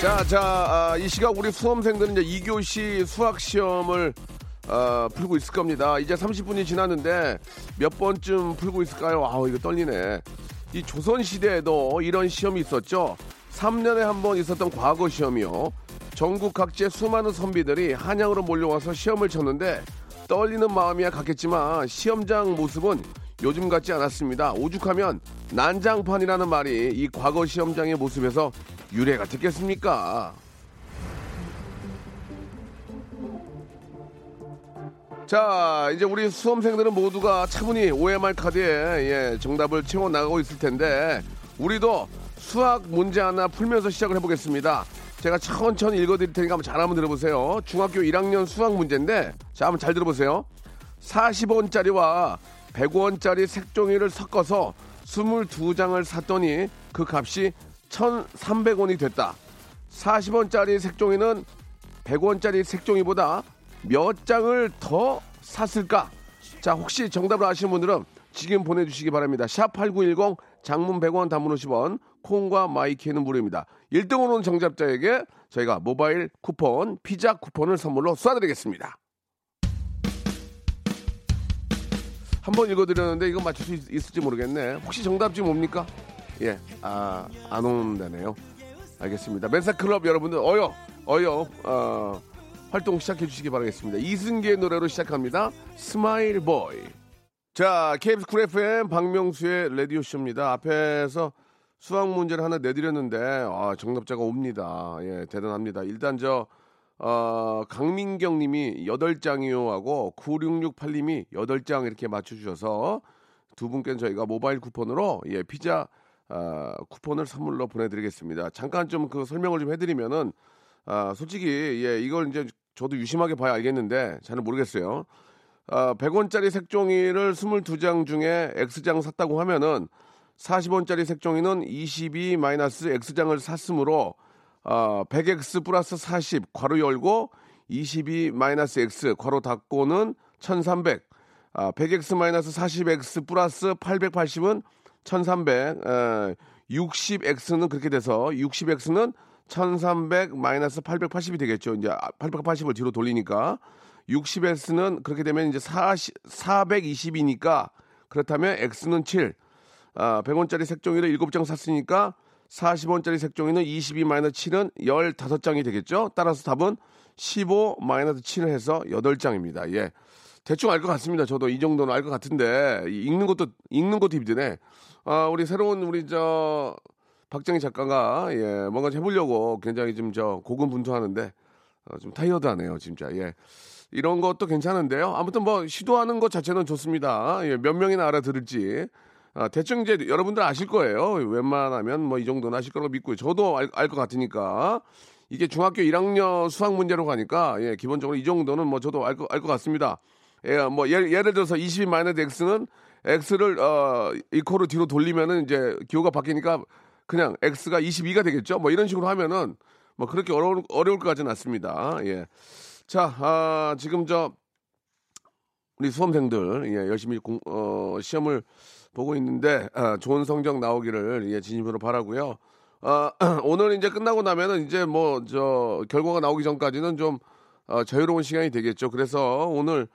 자, 자, 아, 이 시각 우리 수험생들은 이제 2교시 수학 시험을 어, 풀고 있을 겁니다. 이제 30분이 지났는데 몇 번쯤 풀고 있을까요? 아우, 이거 떨리네. 이 조선 시대에도 이런 시험이 있었죠. 3년에 한 번 있었던 과거 시험이요. 전국 각지의 수많은 선비들이 한양으로 몰려와서 시험을 쳤는데 떨리는 마음이야 같겠지만 시험장 모습은 요즘 같지 않았습니다. 오죽하면 난장판이라는 말이 이 과거 시험장의 모습에서 유래가 됐겠습니까? 자, 이제 우리 수험생들은 모두가 차분히 OMR 카드에 예, 정답을 채워 나가고 있을 텐데 우리도 수학 문제 하나 풀면서 시작을 해보겠습니다. 제가 천천히 읽어드릴 테니까 한번 잘 한번 들어보세요. 중학교 1학년 수학 문제인데 자, 한번 잘 들어보세요. 40원짜리와 100원짜리 색종이를 섞어서 22장을 샀더니 그 값이 1,300원이 됐다. 40원짜리 색종이는 100원짜리 색종이보다 몇 장을 더 샀을까? 자, 혹시 정답을 아시는 분들은 지금 보내주시기 바랍니다. 샵 8910 장문 100원 단문 50원 콩과 my K는 무료입니다. 1등으로 는 정답자에게 저희가 모바일 쿠폰, 피자 쿠폰을 선물로 쏴드리겠습니다. 한 번 읽어드렸는데 이거 맞출 수 있, 있을지 모르겠네. 혹시 정답자 옵니까? 예, 아, 안 온다네요. 알겠습니다. 멘사클럽 여러분들 어여, 어여, 어, 활동 시작해 주시기 바라겠습니다. 이승기의 노래로 시작합니다. Smile Boy. 자, KBS 쿨 FM 박명수의 라디오쇼입니다. 앞에서 수학 문제를 하나 내드렸는데, 아, 정답자가 옵니다. 예, 대단합니다. 일단 저, 어, 강민경 님이 8장이요 하고 9668님이 8장 이렇게 맞춰주셔서 두 분께는 저희가 모바일 쿠폰으로 예, 피자 아, 쿠폰을 선물로 보내드리겠습니다. 잠깐 좀 그 설명을 좀 해드리면은 아, 솔직히 예, 이걸 이제 저도 유심하게 봐야 알겠는데 잘은 모르겠어요. 아, 100원짜리 색종이를 22장 중에 X장 샀다고 하면은 40원짜리 색종이는 22 마이너스 X장을 샀으므로 어, 100x 플러스 40 괄호 열고 22 마이너스 x 괄호 닫고는 1300 아, 100x 마이너스 40x 플러스 880은 1300 에, 60x는 그렇게 돼서 60x는 1300 마이너스 880이 되겠죠. 이제 880을 뒤로 돌리니까 60x는 그렇게 되면 이제 40, 420이니까 그렇다면 x는 7 아, 100원짜리 색종이를 7장 샀으니까 40원짜리 색종이는 22 마이너스 7은 15장이 되겠죠. 따라서 답은 15 마이너스 7을 해서 8장입니다. 예. 대충 알 것 같습니다. 저도 이 정도는 알 것 같은데 읽는 것도 읽는 것도 힘드네. 아, 우리 새로운 우리 저 박정희 작가가 예, 뭔가 좀 해보려고 굉장히 좀 저 고군분투하는데 어, 좀 타이어드하네요, 진짜. 예. 이런 것도 괜찮은데요. 아무튼 뭐 시도하는 것 자체는 좋습니다. 예, 몇 명이나 알아들을지. 아, 대충 이제 여러분들 아실 거예요. 웬만하면 뭐 이 정도는 아실 거라고 믿고요. 저도 알것 같으니까. 이게 중학교 1학년 수학 문제로 가니까, 예, 기본적으로 이 정도는 뭐 저도 알 것, 알 것 같습니다. 예, 뭐 예를, 예를 들어서 22 마이너스 x는 x를, 어, 이코로 뒤로 돌리면은 이제 기호가 바뀌니까 그냥 x가 22가 되겠죠. 뭐 이런 식으로 하면은 뭐 그렇게 어려울, 어려울 것 같지는 않습니다. 예. 자, 아, 지금 저, 우리 수험생들, 예, 열심히 공, 어, 시험을 보고 있는데 아, 좋은 성적 나오기를 예, 진심으로 바라고요. 아, 오늘 이제 끝나고 나면은 이제 뭐 저 결과가 나오기 전까지는 좀 어, 자유로운 시간이 되겠죠. 그래서 오늘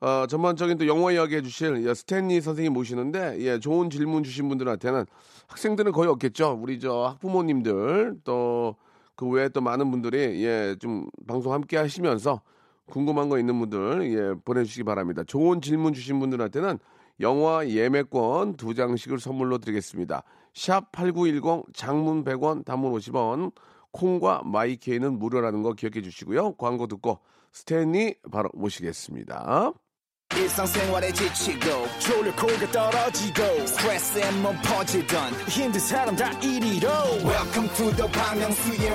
어, 전반적인 또 영어 이야기 해주실 예, 스탠리 선생님 모시는데 예, 좋은 질문 주신 분들한테는 학생들은 거의 없겠죠. 우리 저 학부모님들 또 그 외에 또 많은 분들이 예, 좀 방송 함께 하시면서 궁금한 거 있는 분들 예, 보내주시기 바랍니다. 좋은 질문 주신 분들한테는 영화 예매권 두 장씩을 선물로 드리겠습니다. 샵 8910 장문 100원 단문 50원 콩과 마이케이는 무료라는 거 기억해 주시고요. 광고 듣고 스탠리 바로 모시겠습니다. 지치고, 떨어지고, 퍼지던, welcome to the Bang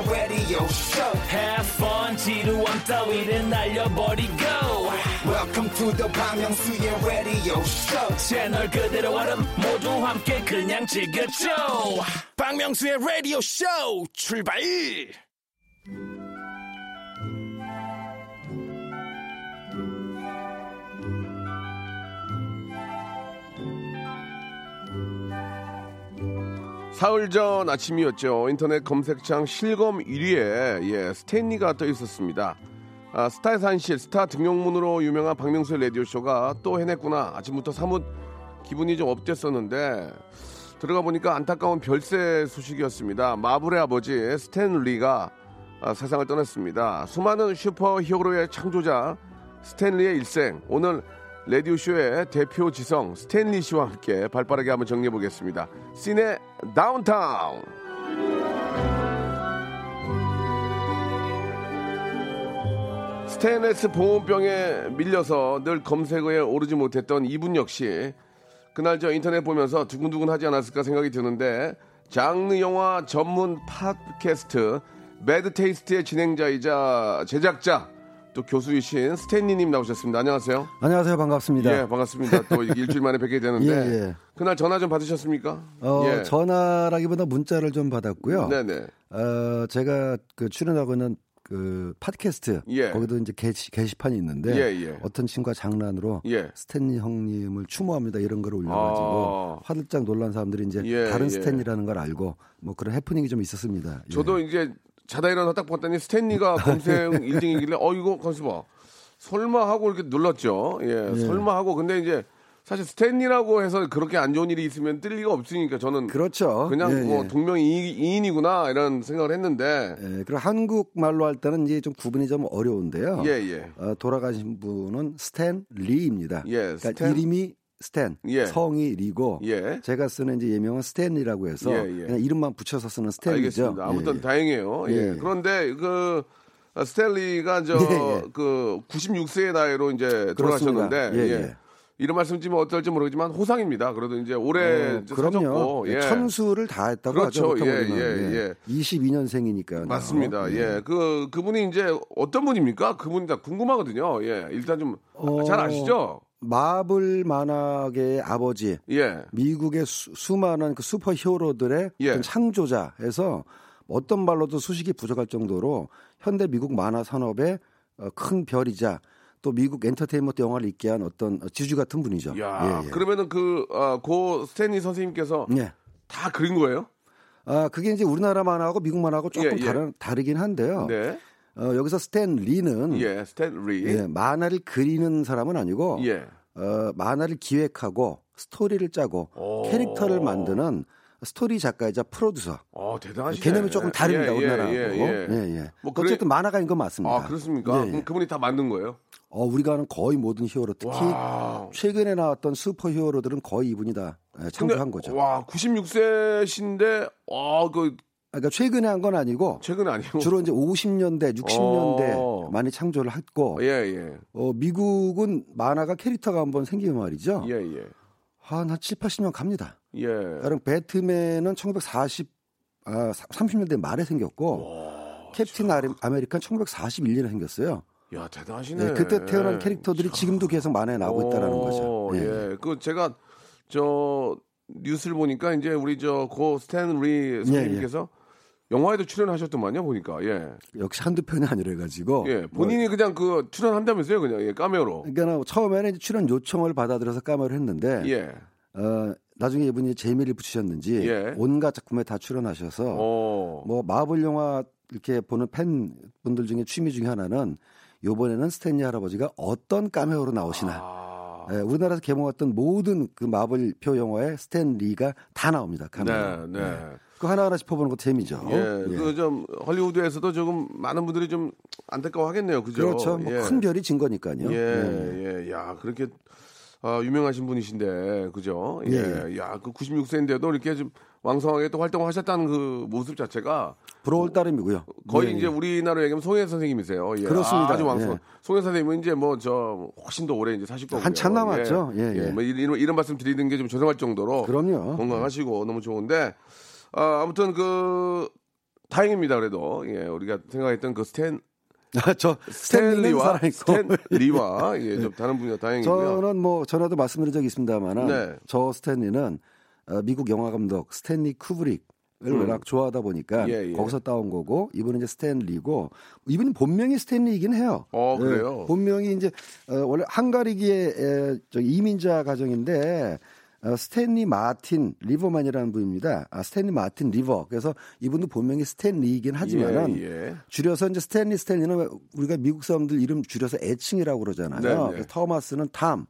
radio show Have fun 지루함 따위를 날려버리고 welcome to the Myung-soo's radio show 채널 그대로 얼음 모두 함께 그냥 즐겨줘 박명수의 라디오 쇼 출발 사흘 전 아침이었죠. 인터넷 검색창 실검 1위에 예, 스탠리가 떠 있었습니다. 아, 스타의 산실, 스타 등용문으로 유명한 박명수의 라디오쇼가 또 해냈구나. 아침부터 사뭇 기분이 좀 up됐었는데 들어가 보니까 안타까운 별세 소식이었습니다. 마블의 아버지 스탠 리가 아, 세상을 떠났습니다. 수많은 슈퍼 히어로의 창조자 스탠 리의 일생. 오늘 라디오쇼의 대표 지성 스탠리 씨와 함께 발빠르게 한번 정리해 보겠습니다. 시네 다운타운. 스테인레스 보온병에 밀려서 늘 검색어에 오르지 못했던 이분 역시 그날 저 인터넷 보면서 두근두근 하지 않았을까 생각이 드는데 장르 영화 전문 팟캐스트 매드 테이스트의 진행자이자 제작자 또 교수이신 스탠리님 나오셨습니다. 안녕하세요. 안녕하세요. 반갑습니다. 예, 반갑습니다. 또 일주일 만에 뵙게 되는데 예, 예. 그날 전화 좀 받으셨습니까? 어, 예. 전화라기보다 문자를 좀 받았고요. 네네. 어, 제가 그 출연하고 있는 그 팟캐스트 예. 거기도 이제 게시, 게시판이 있는데 예, 예. 어떤 친구가 장난으로 예. 스탠리 형님을 추모합니다 이런 걸 올려가지고 아. 화들짝 놀란 사람들이 이제 예, 다른 예. 스탠리라는 걸 알고 뭐 그런 해프닝이 좀 있었습니다. 예. 저도 이제 자다 일어나 딱 봤더니 스탠리가 검색 1등이길래 어 이거 가만있어 봐. 설마 하고 이렇게 눌렀죠. 예, 설마 하고 근데 이제 사실 스탠리라고 해서 그렇게 안 좋은 일이 있으면 뜰 리가 없으니까 저는 그렇죠. 그냥 예, 뭐 예. 동명이인이구나 이런 생각을 했는데 예, 그리고 한국 말로 할 때는 이제 좀 구분이 좀 어려운데요. 예, 예. 어, 돌아가신 분은 스탠 리입니다. 예, 그러니까 스탠? 이름이 스탠, 예. 성이 리고 예. 제가 쓰는 이제 예명은 스탠리라고 해서 예, 예. 그냥 이름만 붙여서 쓰는 스탠리죠. 알겠습니다. 아무튼 예, 예. 다행이에요. 그런데 그 아, 스탠리가 저. 그 96세의 나이로 이제 돌아가셨는데. 예, 예. 예. 이런 말씀드리면 어떨지 모르겠지만 호상입니다. 그래도 이제 올해 어, 이제 그럼요. 사셨고, 예. 천수를 다 했다고 그렇죠. 하죠. 보통 예, 우리는. 예, 예. 22년생이니까. 맞습니다. 예. 그, 그분이 이제 어떤 분입니까? 그분이 다 궁금하거든요. 예. 일단 좀잘 어, 아시죠? 마블 만화계의 아버지, 예. 미국의 수, 많은그 슈퍼 히어로들의 예. 어떤 창조자해서 어떤 말로도 수식이 부족할 정도로 현대 미국 만화 산업의 어, 큰 별이자 또 미국 엔터테인먼트 영화를 있게 한 어떤 지주 같은 분이죠. 야, 예, 예. 그러면은 그, 아, 고 스탠 리 선생님께서 예. 다 그린 거예요? 아, 그게 이제 우리나라 만화하고 미국 만화하고 조금 예, 예. 다른, 다르긴 한데요. 네. 어, 여기서 스탠 리는 예, 스탠 리. 예, 만화를 그리는 사람은 아니고 예. 어, 만화를 기획하고 스토리를 짜고 오. 캐릭터를 만드는 스토리 작가이자 프로듀서. 어, 대단하시네. 개념이 조금 다릅니다 예, 우리나라하고. 예, 예, 예. 뭐 그래- 어쨌든 만화가인 건 맞습니다. 아, 그렇습니까? 예, 예. 그럼 그분이 다 만든 거예요? 어, 우리가 아는 거의 모든 히어로 특히 와. 최근에 나왔던 슈퍼 히어로들은 거의 이분이 다 예, 창조한 거죠. 와, 96세신데, 아, 그, 그러니까 최근에 한 건 아니고 최근 아니고. 주로 이제 50년대, 60년대 어. 많이 창조를 했고 예, 예. 어, 미국은 만화가 캐릭터가 한번 생기면 말이죠. 예, 예. 한, 한 7, 80년 갑니다. 예. 가령 배트맨은 1940, 아, 30년대 말에 생겼고 캡틴 아리- 아메리칸 1941년에 생겼어요. 야, 대단하시네. 네, 그때 태어난 캐릭터들이 지금도 계속 만화에 나오고 있다라는 거죠. 어, 예. 그 제가 저 뉴스를 보니까 이제 우리 저 고 스탠 리 선생님께서 영화에도 출연하셨더만요, 보니까. 예. 역시 한두 편이 아니라 가지고 예. 본인이 그냥 그 출연한다면서요, 그냥. 예, 까메오로. 그러니까 처음에는 출연 요청을 받아들여서 까마를 했는데 예. 어, 나중에 이분이 재미를 붙이셨는지 예. 온갖 작품에 다 출연하셔서 어. 뭐 마블 영화 이렇게 보는 팬분들 중에 취미 중에 하나는 요번에는 스탠리 할아버지가 어떤 까메오로 나오시나 아. 예, 우리나라에서 개봉했던 모든 그 마블표 영화에 스탠 리가 다 나옵니다. 카메라. 네, 네. 그 하나하나 짚어보는 것도 재미죠. 예, 그좀 헐리우드에서도 조금 많은 분들이 좀 안타까워하겠네요, 그죠? 그렇죠. 뭐 예. 큰 별이 진 거니까요. 예, 예. 예, 야 그렇게 아, 유명하신 분이신데 그죠? 예. 예. 야, 그 96세인데도 이렇게 좀 왕성하게 또 활동을 하셨다는 그 모습 자체가 부러울 따름이고요. 거의 예, 이제 예. 우리나라 얘기하면 송혜 선생님이세요. 예. 그렇습니다. 아 주 왕성. 예. 송혜 선생님은 이제 뭐 저 훨씬 더 오래 이제 사실 거고요. 한참 남았죠. 예, 예. 뭐 이런, 이런 말씀 드리는 게 좀 죄송할 정도로 그럼요. 건강하시고 너무 좋은데 아, 아무튼 그 다행입니다. 그래도 예, 우리가 생각했던 그 스탠 저 스탠리는 스탠리와 스탠리와 예, 좀 다른 분이가 다행이고요. 저는 뭐 전에도 말씀드린 적이 있습니다만은 네. 저 스탠리는 어, 미국 영화 감독 스탠리 쿠브릭을 음. 워낙 좋아하다 보니까 예, 예. 거기서 따온 거고 이분은 이제 스탠리고 이분이 본명이 스탠리이긴 해요. 어, 그래요? 예, 본명이 이제 어, 원래 저 이민자 가정인데 어, 스탠리 마틴 리버만이라는 분입니다. 아, 스탠리 마틴 리버. 그래서 이분도 본명이 스탠리이긴 하지만은 예, 예. 줄여서 이제 스탠리 스탠리는 우리가 미국 사람들 이름 줄여서 애칭이라고 그러잖아요. 네, 네. 토마스는 탐,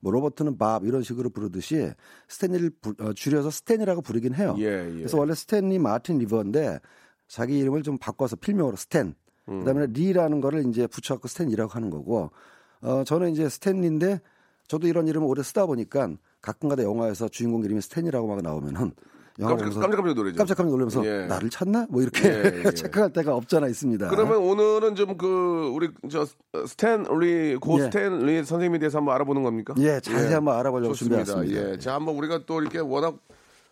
뭐 로버트는 밥 이런 식으로 부르듯이 스탠리를 부- 어, 줄여서 스탠이라고 부르긴 해요. 예, 예. 그래서 원래 스탠리 마틴 리버인데 자기 이름을 좀 바꿔서 필명으로 스탠. 음. 그다음에 리라는 거를 이제 붙여갖고 스탠이라고 하는 거고. 어 저는 이제 스탠리인데 저도 이런 이름을 오래 쓰다 보니까 가끔가다 영화에서 주인공 이름이 스탠이라고 막 나오면은 영화 깜짝, 깜짝깜짝 놀라죠. 깜짝깜짝 놀라면서 예. 나를 찾나 뭐 이렇게 예, 예. 체크할 때가 없잖아 있습니다. 그러면 오늘은 좀 그 우리 저 스탠리 고 예. 스탠리 선생님에 대해서 한번 알아보는 겁니까? 예, 자세히 한번 알아보려고 좋습니다. 준비했습니다. 예, 자 한번 우리가 또 이렇게 워낙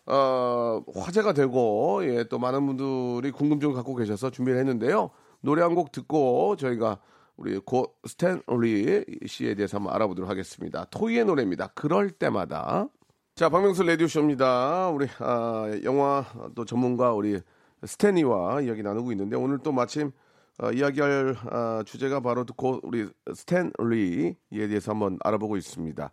어, 화제가 되고 예, 또 많은 분들이 궁금증을 갖고 계셔서 준비를 했는데요. 노래 한 곡 듣고 저희가 우리 고 스탠리 씨에 대해서 한번 알아보도록 하겠습니다. 토이의 노래입니다. 그럴 때마다. 자, 박명수 라디오쇼입니다. 우리 아, 영화 또 전문가 우리 스탠리와 이야기 나누고 있는데 오늘 또 마침 어, 이야기할 아, 주제가 바로 고 우리 스탠리에 대해서 한번 알아보고 있습니다.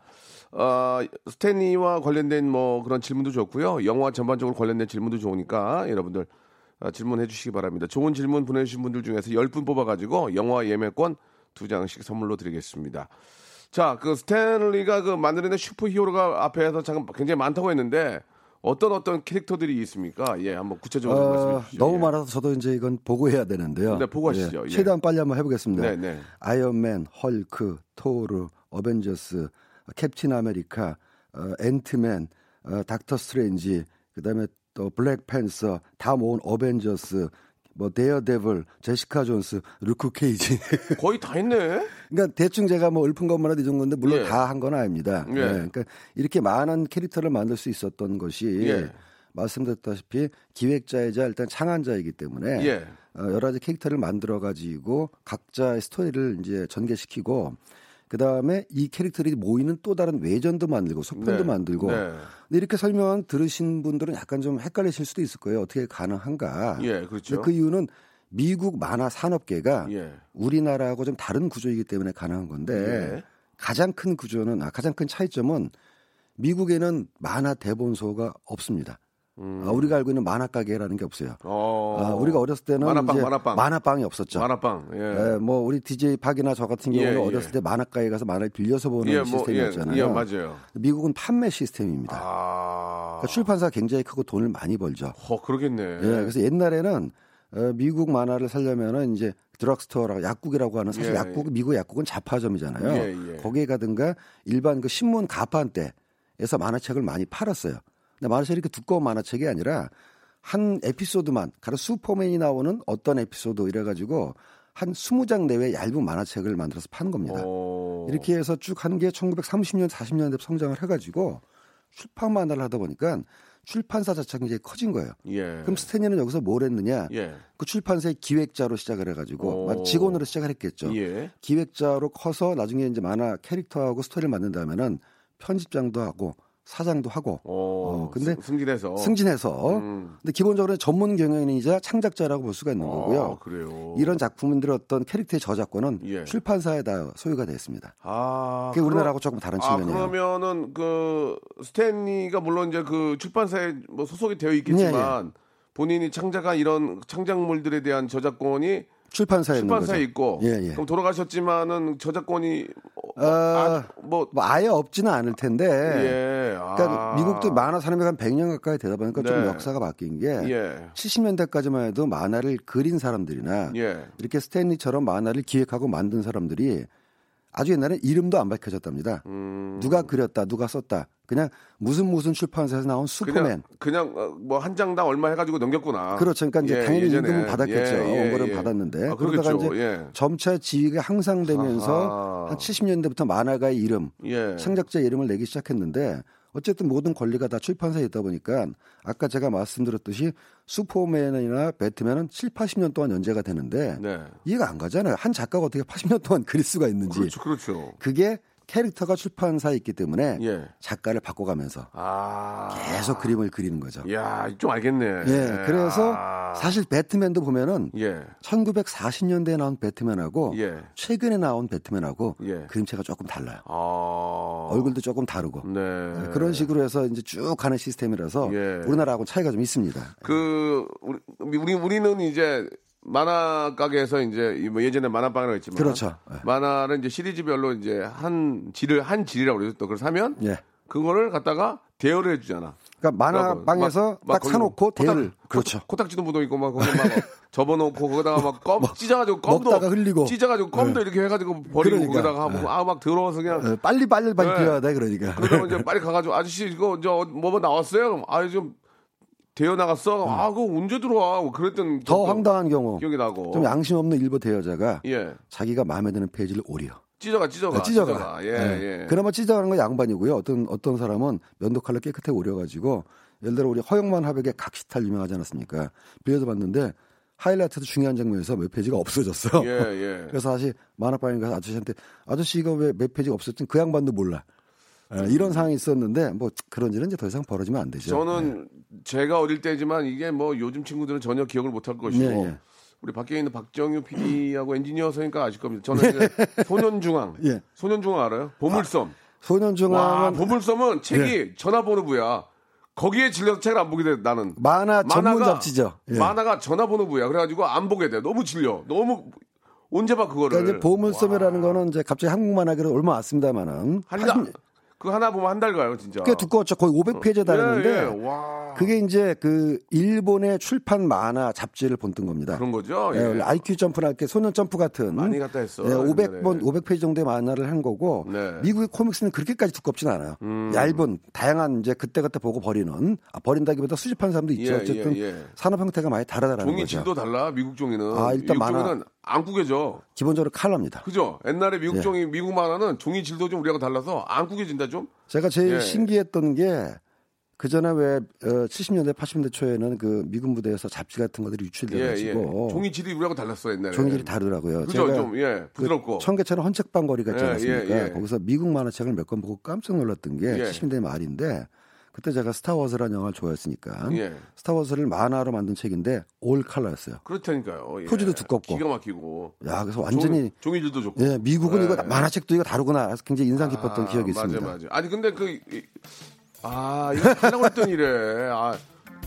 어, 스탠리와 관련된 뭐 그런 질문도 좋고요. 영화 전반적으로 관련된 질문도 좋으니까 여러분들 아, 질문해 주시기 바랍니다. 좋은 질문 보내주신 분들 중에서 10분 뽑아가지고 영화 예매권 두 장씩 선물로 드리겠습니다. 자, 그 스탠리가 그 만들어낸 슈퍼 히어로가 앞에서 잠깐 굉장히 많다고 했는데 어떤 어떤 캐릭터들이 있습니까? 예, 한번 구체적으로 어, 말씀해 주시죠. 너무 예. 많아서 저도 이제 이건 보고해야 되는데요. 네, 보고 하시죠. 예. 최대한 빨리 한번 해보겠습니다. 네, 네. 아이언맨, 헐크, 토르, 어벤져스, 캡틴 아메리카, 어, 앤트맨, 어, 닥터 스트레인지, 그다음에 또 블랙팬서 다 모은 어벤져스, 뭐 데어데블, 제시카 존스, 루크 케이지. 거의 다 했네. 그러니까 대충 제가 뭐 읊은 것만 해도 이 정도인데 물론 예. 다한 건 아닙니다. 예. 예, 그러니까 이렇게 많은 캐릭터를 만들 수 있었던 것이 예. 말씀드렸다시피 기획자이자 일단 창안자이기 때문에 예. 어, 여러 가지 캐릭터를 만들어 가지고 각자의 스토리를 이제 전개시키고 그 다음에 이 캐릭터들이 모이는 또 다른 외전도 만들고 소편도 네. 만들고 네. 근데 이렇게 설명 들으신 분들은 약간 좀 헷갈리실 수도 있을 거예요. 어떻게 가능한가? 예, 그렇죠. 그 이유는 미국 만화 산업계가 예. 우리나라하고 좀 다른 구조이기 때문에 가능한 건데 예. 가장 큰 구조는 아, 가장 큰 차이점은 미국에는 만화 대본소가 없습니다. 아, 우리가 알고 있는 만화 가게라는 게 없어요. 음. 어. 아, 우리가 어렸을 때는 만화방, 이제 만화방. 이 없었죠. 만화방. 예. 예, 뭐 우리 DJ 박이나 저 같은 예, 경우는 예. 어렸을 때 만화가에 가서 만화를 빌려서 보는 예, 뭐, 예, 시스템이었잖아요. 예, 맞아요. 미국은 판매 시스템입니다. 아. 그러니까 출판사가 굉장히 크고 돈을 많이 벌죠. 어, 그러겠네. 예, 그래서 옛날에는 어, 미국 만화를 살려면은 이제 드럭스토어라고 약국이라고 하는 사실 예, 약국 미국 약국은 잡화점이잖아요. 예, 예. 거기에 가든가 일반 그 신문 가판대에서 만화책을 많이 팔았어요. 근데 만화책이 이렇게 두꺼운 만화책이 아니라 한 에피소드만 가로 슈퍼맨이 나오는 어떤 에피소드 이래가지고 한 20장 내외 얇은 만화책을 만들어서 파는 겁니다. 어. 이렇게 해서 쭉 한 게 1930년, 40년대 성장을 해가지고 출판 만화를 하다 보니까 출판사 자체가 굉장히 커진 거예요. 예. 그럼 스탠리는 여기서 뭘 했느냐? 예. 그 출판사의 기획자로 시작을 해가지고 오. 마- 직원으로 시작을 했겠죠. 예. 기획자로 커서 나중에 이제 만화 캐릭터하고 스토리를 만든다면은 편집장도 하고 사장도 하고 어, 어, 근데 승- 승진해서 승진해서 음. 근데 기본적으로 전문 경영인이자 창작자라고 볼 수가 있는 거고요. 아, 그래요. 이런 작품들의 어떤 캐릭터의 저작권은 예. 출판사에 다 소유가 되어 있습니다. 아, 그게 우리나라하고 조금 다른 아, 측면이에요. 그러면은 그 스탠리가 물론 이제 그 출판사에 뭐 소속이 되어 있겠지만 예, 본인이 창작한 이런 창작물들에 대한 저작권이 출판사에 출판사에. 있고 예, 예. 그럼 돌아가셨지만은 저작권이 어, 아, 아, 뭐 뭐 아예 없지는 않을 텐데 예. 그러니까 아. 미국도 만화 산업이 한 100년 가까이 되다 보니까 좀 네. 역사가 바뀐 게 예. 70년대까지만 해도 만화를 그린 사람들이나 예. 이렇게 스탠리처럼 만화를 기획하고 만든 사람들이 아주 옛날에 이름도 안 밝혀졌답니다. 음. 누가 그렸다, 누가 썼다. 그냥 무슨 무슨 출판사에서 나온 슈퍼맨. 그냥 그냥 뭐 한 장당 얼마 해가지고 넘겼구나. 그렇죠. 그러니까 이제 예, 당연히 예전에. 임금은 받았겠죠. 예, 예, 원고를 예. 받았는데 아, 그러다가. 이제 예. 점차 지위가 향상되면서 아하. 한 70년대부터 만화가의 이름, 예. 창작자 이름을 내기 시작했는데 어쨌든 모든 권리가 다 출판사에 있다 보니까 아까 제가 말씀드렸듯이 슈퍼맨이나 배트맨은 7, 80년 동안 연재가 되는데 네. 이해가 안 가잖아요. 한 작가가 어떻게 80년 동안 그릴 수가 있는지. 그렇죠, 그렇죠. 그게 캐릭터가 출판사에 있기 때문에 예. 작가를 바꿔가면서 아. 계속 그림을 그리는 거죠. 야, 좀 알겠네. 예, 그래서 아. 사실 배트맨도 보면은 예. 1940년대에 나온 배트맨하고 예. 최근에 나온 배트맨하고 예. 그림체가 조금 달라요. 아. 얼굴도 조금 다르고 네. 예, 그런 식으로 해서 이제 쭉 가는 시스템이라서 예. 우리나라하고 차이가 좀 있습니다. 그 우리 우리는 이제 만화 가게에서 이제 이뭐 예전에 만화방이라고 했지만 그렇죠. 예. 만화를 이제 시리즈별로 이제 한 질을 한 질이라고 그러죠. 또 그걸 사면 예. 그거를 갖다가 대여를 해주잖아. 그러니까 만화방에서 막- 막딱 사놓고 코딱- 대를 그렇죠. 코딱, 코딱지도 묻어 있고 막 거기 막 접어놓고 거기다가 막 껌 찢어가지고 껌도 먹다가 흘리고. 찢어가지고 껌도 네. 이렇게 해가지고 버리고 그러니까. 거기다가 하고 아막 더러워서 그냥 예, 빨리 빨리 빨리 네. 돼 그러니까. 그러면 이제 빨리 가가지고 아저씨 이거 저뭐 나왔어요? 아좀 대여 나갔어? 아 그거 언제 들어와? 뭐 그랬던 음. 더 황당한 경우 기억이 나고 좀 양심 없는 일부 대여자가 예 자기가 마음에 드는 페이지를 오려. 찢어가 찢어가 아, 찢어가. 예, 예. 예. 그나마 찢어가는 건 양반이고요. 어떤 어떤 사람은 면도 칼로 깨끗하게 오려가지고 예를 들어 우리 허영만 화백의 각시탈 유명하지 않았습니까? 빌려서 봤는데 하이라이트도 중요한 장면에서 몇 페이지가 없어졌어. 예, 예. 그래서 다시 만화방에 가서 아저씨한테 아저씨 이거 왜 몇 페이지가 없었지? 그 양반도 몰라. 예, 이런 상황이 있었는데 뭐 그런지는 이제 더 이상 벌어지면 안 되죠. 저는 제가 어릴 때지만 이게 뭐 요즘 친구들은 전혀 기억을 못 할 것이고 예, 예. 우리 밖에 있는 박정유 PD하고 엔지니어 서니까 아실 겁니다. 저는 이제 소년중앙, 예. 소년중앙 알아요? 보물섬. 와, 소년중앙은 보물섬은 책이 예. 전화번호부야. 거기에 질려서 책을 안 보게 돼 나는. 만화 전문 만화가- 잡지죠. 예. 만화가 전화번호부야. 그래가지고 안 보게 돼. 너무 질려. 너무 언제 봐 그거를. 그러니까 이제 보물섬이라는 거는 이제 갑자기 한국 만화계로 얼마 왔습니다만은 한 달, 그 하나 보면 한 달 가요 진짜. 꽤 두꺼웠죠. 거의 500페이지에 달했는데 예, 예. 와. 그게 이제 그 일본의 출판 만화 잡지를 본뜬 겁니다. 그런 거죠. 예, 예. IQ 점프나 이렇게 소년 점프 같은 많이 갖다 했어. 예, 500번 옛날에. 500페이지 정도의 만화를 한 거고 네. 미국의 코믹스는 그렇게까지 두껍진 않아요. 음. 얇은 다양한 이제 그때 그때 보고 버리는 아, 버린다기보다 수집하는 사람도 있죠. 예, 어쨌든 예, 예. 산업 형태가 많이 다르다라는 종이 거죠. 질도 달라 미국 종이는. 아, 일단 만화- 종이는 안 구겨져. 기본적으로 칼라입니다. 그죠? 옛날에 미국 예. 종이 미국 만화는 종이 질도 좀 우리하고 달라서 안 구겨진다 좀. 제가 제일 예. 신기했던 게 그 전에 왜 어, 70년대 80년대 초에는 그 미군 부대에서 잡지 같은 것들이 유출돼 예, 예. 가지고 종이 질이 우리하고 달랐어 옛날에. 종이질이 다르더라고요. 그죠? 좀 예. 그 부드럽고. 청계천의 헌책방거리가 있지 예, 않습니까? 예, 예. 거기서 미국 만화책을 몇 권 보고 깜짝 놀랐던 게 예. 70년대 말인데 그때 제가 스타워즈라는 영화를 좋아했으니까 예. 스타워즈를 만화로 만든 책인데 올 칼라였어요. 그렇다니까요. 예. 표지도 두껍고. 기가 막히고. 야, 그래서 완전히 종이, 질도 좋고. 예, 미국은 예. 이거 만화책도 이거 다르구나. 그래서 굉장히 인상 깊었던 아, 기억이 맞아, 있습니다. 맞아. 아니 근데 그 이- 아, 이거 하려고 했던 일에 아,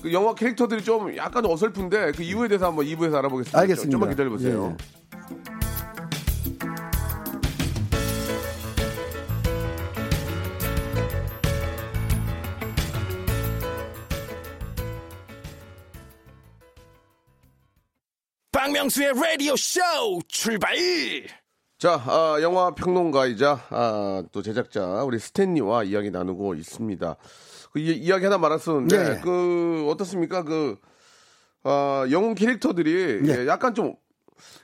그 영화 캐릭터들이 좀 약간 어설픈데 그 이유에 대해서 한번 2부에서 알아보겠습니다. 알겠습니다. 좀만 기다려 보세요. 예, 박명수의 라디오 쇼 출발! 자, 아, 영화 평론가이자 아, 또 제작자 우리 스탠리와 이야기 나누고 있습니다. 그 이, 이야기 하나 말았었는데 예, 예. 그 어떻습니까? 그 아, 영웅 캐릭터들이 예. 예, 약간 좀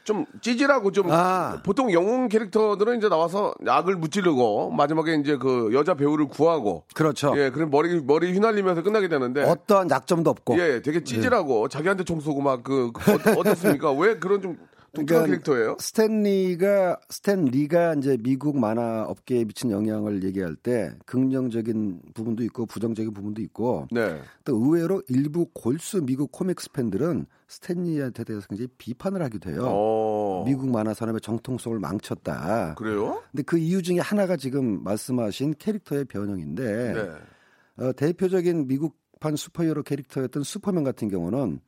좀 찌질하고 좀 아. 보통 영웅 캐릭터들은 이제 나와서 악을 무찌르고 마지막에 이제 그 여자 배우를 구하고 그렇죠. 예, 그럼 머리 머리 휘날리면서 끝나게 되는데 어떠한 약점도 없고 예, 되게 찌질하고 자기한테 총 쏘고 막 그 어, 어떻습니까? 왜 그런 좀 독특한 캐릭터예요? 스탠리가 스탠리가 이제 미국 만화 업계에 미친 영향을 얘기할 때 긍정적인 부분도 있고 부정적인 부분도 있고 네. 또 의외로 일부 골수 미국 코믹스 팬들은 스탠리한테 대해서 굉장히 비판을 하기도 해요. 어. 미국 만화 산업의 정통성을 망쳤다. 그래요? 근데 그 이유 중에 하나가 지금 말씀하신 캐릭터의 변형인데 네. 어, 대표적인 미국판 슈퍼히어로 캐릭터였던 슈퍼맨 같은 경우는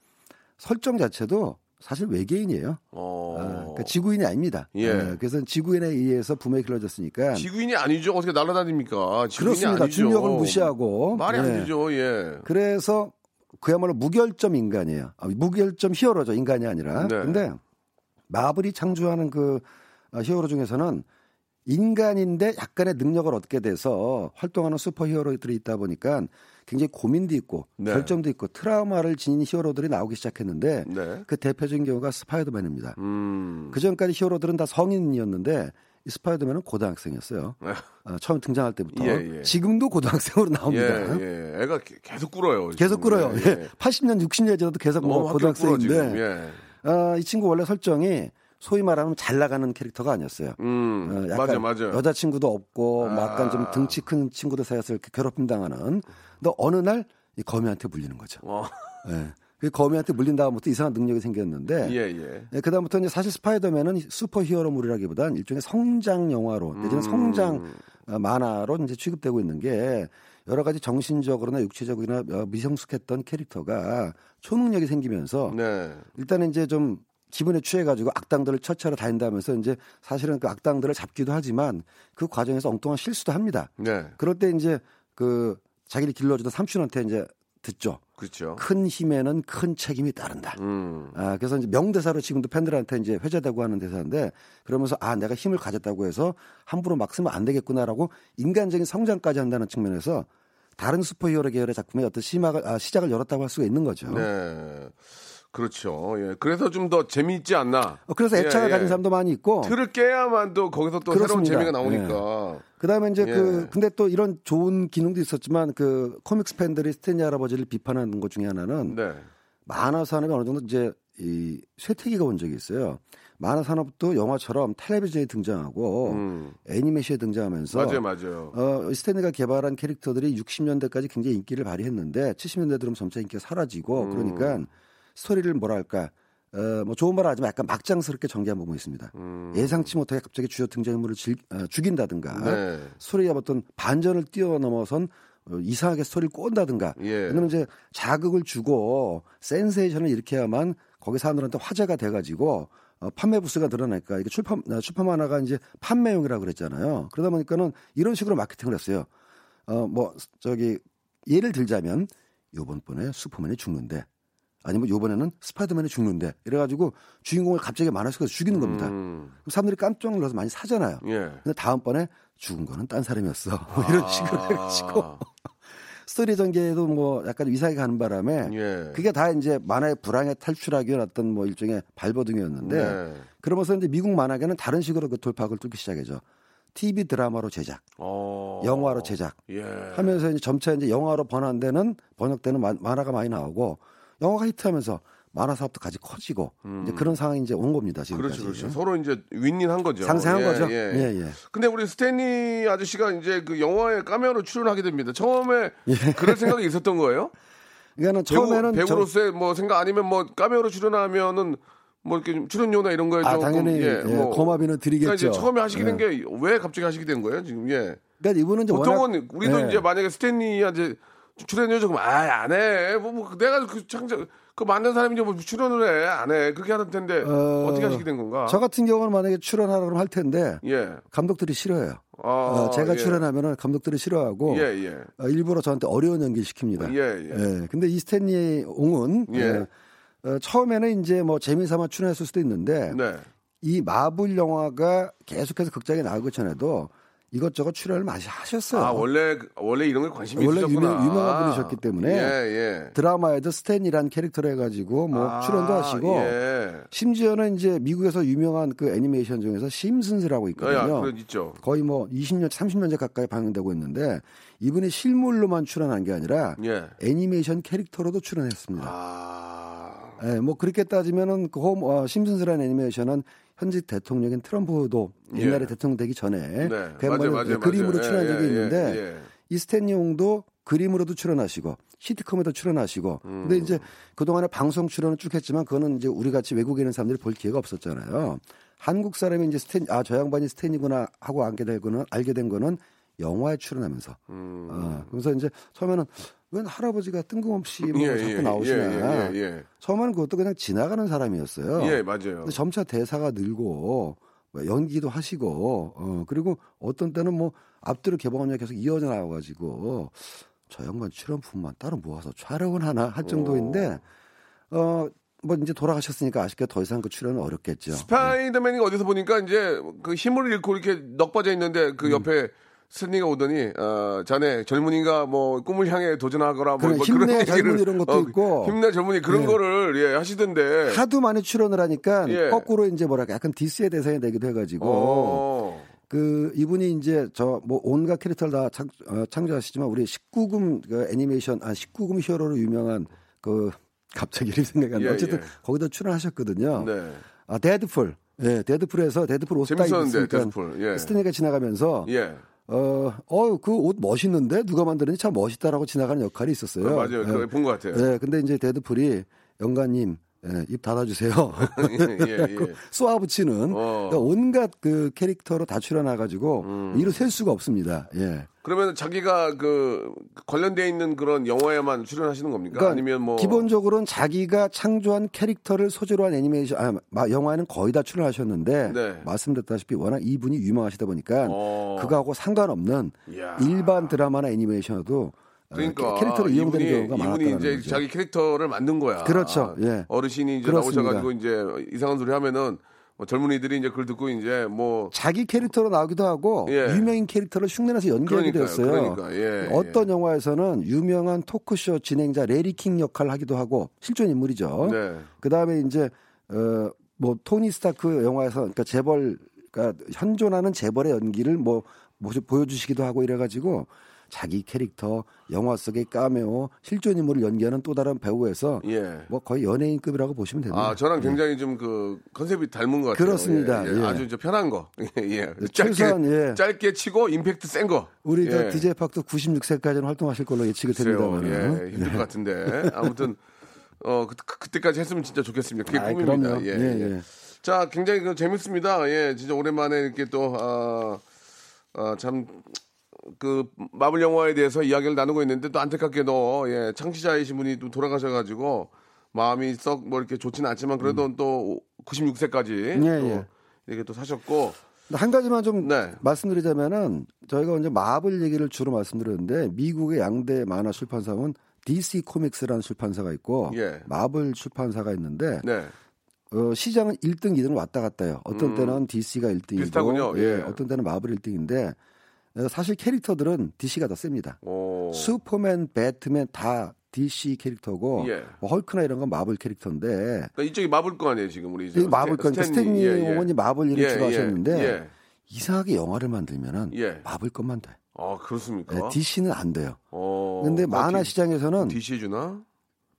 설정 자체도 사실 외계인이에요. 어. 아, 그러니까 지구인이 아닙니다. 예. 어, 그래서 지구인에 의해서 부모에 길러졌으니까 지구인이 아니죠. 어떻게 날아다닙니까? 지구인이 그렇습니다. 아니죠. 중력을 무시하고 말이 예. 안 되죠. 예. 그래서 그야말로 무결점 인간이에요. 아, 무결점 히어로죠. 인간이 아니라. 네. 근데 마블이 창조하는 그 아, 히어로 중에서는 인간인데 약간의 능력을 얻게 돼서 활동하는 슈퍼히어로들이 있다 보니까 굉장히 고민도 있고 네. 결점도 있고 트라우마를 지닌 히어로들이 나오기 시작했는데 네. 그 대표적인 경우가 스파이더맨입니다. 음. 그 전까지 히어로들은 다 성인이었는데 이 스파이더맨은 고등학생이었어요. 네. 어, 처음 등장할 때부터 예, 예. 지금도 고등학생으로 나옵니다. 예, 예. 애가 게- 계속 꿇어요. 계속. 끌어요. 예. 80년, 60년 전에도 계속 뭐 학교 꿇어. 고등학생인데 예. 어, 이 친구 원래 설정이 소위 말하면 잘 나가는 캐릭터가 아니었어요. 음. 어, 맞아, 맞아. 여자친구도 없고 뭐 약간 좀 아. 등치 큰 친구들 사이에서 이렇게 괴롭힘 당하는. 근데 어느 날 이 거미한테 물리는 거죠. 어. 예. 그 거미한테 물린 다음부터 이상한 능력이 생겼는데 예, 예. 예, 그다음부터 이제 사실 스파이더맨은 슈퍼 히어로물이라기보단 일종의 성장 영화로 내지는 성장 어, 만화로 이제 취급되고 있는 게 여러 가지 정신적으로나 육체적이나 어, 미성숙했던 캐릭터가 초능력이 생기면서 네. 일단은 이제 좀 기분에 취해가지고 악당들을 처치하러 다닌다면서 이제 사실은 그 악당들을 잡기도 하지만 그 과정에서 엉뚱한 실수도 합니다. 네. 그럴 때 이제 그 자기를 길러주던 삼촌한테 이제 듣죠. 그렇죠. 큰 힘에는 큰 책임이 따른다. 음. 아, 그래서 이제 명대사로 지금도 팬들한테 이제 회자되고 하는 대사인데 그러면서 아, 내가 힘을 가졌다고 해서 함부로 막 쓰면 안 되겠구나라고 인간적인 성장까지 한다는 측면에서 다른 슈퍼히어로 계열의 작품의 어떤 시막을, 아, 시작을 열었다고 할 수가 있는 거죠. 네. 그렇죠. 예. 그래서 좀 더 재미있지 않나. 어, 그래서 애착을 예, 예. 가진 사람도 많이 있고 틀을 깨야만 또 거기서 또 새로운 그렇습니다. 재미가 나오니까. 그다음에 이제 예. 그 근데 또 이런 좋은 기능도 있었지만 그 코믹스 팬들이 스탠리 할아버지를 비판하는 것 중에 하나는 네. 만화 산업이 어느 정도 이제 이 쇠퇴기가 온 적이 있어요. 만화 산업도 영화처럼 텔레비전에 등장하고 음. 애니메이션에 등장하면서 맞아요, 맞아요. 어, 스탠리가 개발한 캐릭터들이 60년대까지 굉장히 인기를 발휘했는데 70년대 들면 점차 인기가 사라지고 음. 그러니까 스토리를 뭐랄까 어, 뭐 좋은 말을 하지만 약간 막장스럽게 전개한 부분이 있습니다. 음. 예상치 못하게 갑자기 주요 등장인물을 질- 어, 죽인다든가 네. 스토리의 어떤 반전을 뛰어넘어선 어, 이상하게 스토리를 꼰다든가 예. 왜냐면 이제 자극을 주고 센세이션을 일으켜야만 거기 사람들한테 화제가 돼가지고 어, 판매 부수가 늘어나니까 이게 출판 어, 출판 만화가 이제 판매용이라고 그랬잖아요. 그러다 보니까는 이런 식으로 마케팅을 했어요. 어 뭐 저기 예를 들자면 요번 번에 슈퍼맨이 죽는데 아니면 요번에는 스파이더맨이 죽는데 이래가지고 주인공을 갑자기 만화 속에서 죽이는 겁니다. 음. 그럼 사람들이 깜짝 놀라서 많이 사잖아요. 예. 근데 다음번에 죽은 거는 딴 사람이었어. 뭐 이런 식으로 해가지고 아. 스토리 전개에도 뭐 약간 이상하게 가는 바람에 예. 그게 다 이제 만화의 불황에 탈출하기 위한 어떤 뭐 일종의 발버둥이었는데 네. 그러면서 이제 미국 만화계는 다른 식으로 그 돌파구를 뚫기 시작했죠. TV 드라마로 제작, 어. 영화로 제작 예. 하면서 이제 점차 이제 영화로 번안되는 번역되는 만- 만화가 많이 나오고 영화가 히트하면서 만화 사업도 같이 커지고 이제 그런 상황이 이제 온 겁니다. 음. 그렇죠, 그렇죠. 서로 이제 윈윈한 거죠. 상생한 예, 거죠. 예. 예, 예. 근데 우리 스탠리 아저씨가 이제 그 영화에 카메오로 출연하게 됩니다. 처음에 그럴 생각이 있었던 거예요? 그러니까는 배우, 예. 처음에는 저- 배우로서의 뭐 생각 아니면 뭐 카메오로 출연하면은 뭐 이렇게 좀 출연료나 이런 거에 아, 조금 당연히, 예, 예, 뭐 고마비는 드리겠죠. 그러니까 이제 처음에 하시게 예. 된게 왜 갑자기 하시게 된 거예요? 지금 예. 그러니까 이분은 이제 보통은 워낙- 우리도 예. 이제 만약에 스탠리한테 출연료 조금 아안 해. 뭐, 뭐 내가 그 창작 그 만든 사람이 뭐 출연을 해 안 해. 그렇게 하는 텐데 어, 어, 떻게 하시게 된 건가? 저 같은 경우는 만약에 출연하라 그러면 할 텐데 예. 감독들이 싫어해요. 아, 어, 제가 예. 출연하면은 감독들이 싫어하고 예, 예. 어, 일부러 저한테 어려운 연기를 시킵니다. 예, 예. 근데 이 스탠리 옹은 예. 예, 어, 처음에는 이제 뭐 재미삼아 출연했을 수도 있는데 네. 이 마블 영화가 계속해서 극장에 나오기 전에도 이것저것 출연을 많이 하셨어요. 아 원래 원래 이런 게 관심이 원래 있었구나. 유명- 유명한 분이셨기 때문에 예, 예. 드라마에도 스탠이란 캐릭터를 해가지고 뭐 아, 출연도 하시고 예. 심지어는 이제 미국에서 유명한 그 애니메이션 중에서 심슨스라고 야, 있거든요. 그런 있죠. 거의 뭐 20년, 30년째 가까이 방영되고 있는데 이분이 실물로만 출연한 게 아니라 예. 애니메이션 캐릭터로도 출연했습니다. 아. 예, 뭐 그렇게 따지면은 그 홈, 어, 심슨스라는 애니메이션은 현직 대통령인 트럼프도 옛날에 예. 대통령 되기 전에 네. 그 맞아요, 양반이 맞아요, 그림으로. 출연한 예, 적이 예, 있는데 예, 예. 이 스탠리용도 그림으로도 출연하시고 시트콤에도 출연하시고 음. 근데 이제 그동안에 방송 출연을 쭉 했지만 그거는 이제 우리 같이 외국에 있는 사람들이 볼 기회가 없었잖아요. 한국 사람이 이제 스탠 아 저 양반이 스탠이구나 하고 알게 되고는 알게 된 거는 영화에 출연하면서 음. 어, 그래서 이제 처음에는 웬 할아버지가 뜬금없이 뭐 예, 자꾸 예, 나오시나 예, 예, 예. 처음에는 그것도 그냥 지나가는 사람이었어요. 예, 맞아요. 근데 점차 대사가 늘고 뭐 연기도 하시고 어 그리고 어떤 때는 뭐 앞뒤로 개봉하냐 계속 이어져 나와가지고 저 양반 출연품만 따로 모아서 촬영을 하나 할 정도인데 어 뭐 이제 돌아가셨으니까 아쉽게 더 이상 그 출연은 어렵겠죠. 스파이더맨이 어디서 보니까 이제 그 힘을 잃고 이렇게 넋 빠져 있는데 음. 그 옆에 스 탠리가 오더니 어 자네 젊은이가 뭐 꿈을 향해 도전하거라 뭐, 그래, 뭐 힘내 그런 젊은이 이런 것도 있고. 힘내 젊은이 그런 예. 거를 예 하시던데 하도 많이 출연을 하니까 예. 거꾸로 이제 뭐랄까 약간 디스의 대상이 되기도 해가지고 어. 그 이분이 이제 저 뭐 온갖 캐릭터를 다 창, 어, 창조하시지만 우리 19금 그 애니메이션 아 19금 히어로로 유명한 그 갑자기 이름 생각이 안 나. 예, 어쨌든 예. 거기다 출연하셨거든요. 네. 아 데드풀. 예, 데드풀에서 데드풀 옷 입으니까 데드풀, 예. 스탠리가 지나가면서 예. 어, 어, 그 옷 멋있는데 누가 만들었는지 참 멋있다라고 지나가는 역할이 있었어요. 그 맞아요. 예. 그거 본것 같아요. 예, 근데 이제 데드풀이 영가님 예, 입 닫아주세요. 예, 예. 쏘아붙이는 어. 그러니까 온갖 그 캐릭터로 다 출연해가지고 음. 이루 셀 수가 없습니다. 예. 그러면 자기가 그 관련돼 있는 그런 영화에만 출연하시는 겁니까? 그러니까 아니면 뭐 기본적으로는 자기가 창조한 캐릭터를 소재로 한 애니메이션, 아, 마- 영화에는 거의 다 출연하셨는데 네. 말씀드렸다시피 워낙 이분이 유명하시다 보니까 어. 그거하고 상관없는 이야. 일반 드라마나 애니메이션에도 어, 그러니까 캐릭터로 이용되는 이분이, 경우가 이분이 많았다는 이제 거죠. 자기 캐릭터를 만든 거야. 그렇죠. 예. 어르신이 이제 그렇습니다. 나오셔가지고 이제 이상한 소리 하면은 뭐 젊은이들이 이제 그걸 듣고 이제 뭐 자기 캐릭터로 나오기도 하고 예. 유명인 캐릭터를 흉내내서 연기하기도. 했어요. 그러니까, 예, 어떤 영화에서는 유명한 토크쇼 진행자 레리 킹 역할을 하기도 하고 실존 인물이죠. 네. 그 다음에 이제 어 뭐 토니 스타크 영화에서 그러니까 재벌 그러니까 현존하는 재벌의 연기를 뭐 보여주시기도 하고 이래가지고 자기 캐릭터 영화 속의 까메오 실존 인물을 연기하는 또 다른 배우에서 예. 뭐 거의 연예인급이라고 보시면 됩니다. 아, 저랑 굉장히 좀그 컨셉이 닮은 것 같아요. 그렇습니다. 예, 예. 예. 아주 저 편한 거. 예, 예. 최소한, 짧게, 예. 짧게 치고 임팩트 센 거. 우리 저 예. DJ 팍도 96세까지는 활동하실 걸로 예측이. 됩니다만. 예, 힘들 것 같은데. 아무튼 어 그, 때까지 했으면 진짜 좋겠습니다. 그게 아이, 꿈입니다. 예, 예, 예. 예. 자, 굉장히 그 재밌습니다. 예, 진짜 오랜만에 이렇게 또 아, 아, 참. 그 마블 영화에 대해서 이야기를 나누고 있는데 또 안타깝게도 예, 창시자이신 분이 또 돌아가셔가지고 마음이 썩 뭐 이렇게 좋지는 않지만 그래도 또 96세까지 음. 예, 또 예. 이렇게 또 사셨고 한 가지만 좀 네. 말씀드리자면은 저희가 이제 마블 얘기를 주로 말씀드렸는데 미국의 양대 만화 출판사는 DC 코믹스라는 출판사가 있고 예. 마블 출판사가 있는데 네. 어, 시장은 1등, 2등을 왔다 갔다 해요. 어떤 때는 DC가 1등이고 음. 비슷하군요. 예. 어떤 때는 마블 1등인데 어, 사실 캐릭터들은 DC가 더 셉니다. 오. 슈퍼맨, 배트맨 다 DC 캐릭터고 예. 뭐 헐크나 이런 건 마블 캐릭터인데 그러니까 이쪽이 마블 거 아니에요 지금 우리 이 마블 거니까 스탠리 예, 예. 어머니 마블 일을 예, 주로 예, 하셨는데 예. 이상하게 영화를 만들면은 예. 마블 것만 돼. 아 그렇습니까? 네, DC는 안 돼요. 어. 근데 어, 만화 D- 시장에서는 DC 해주나?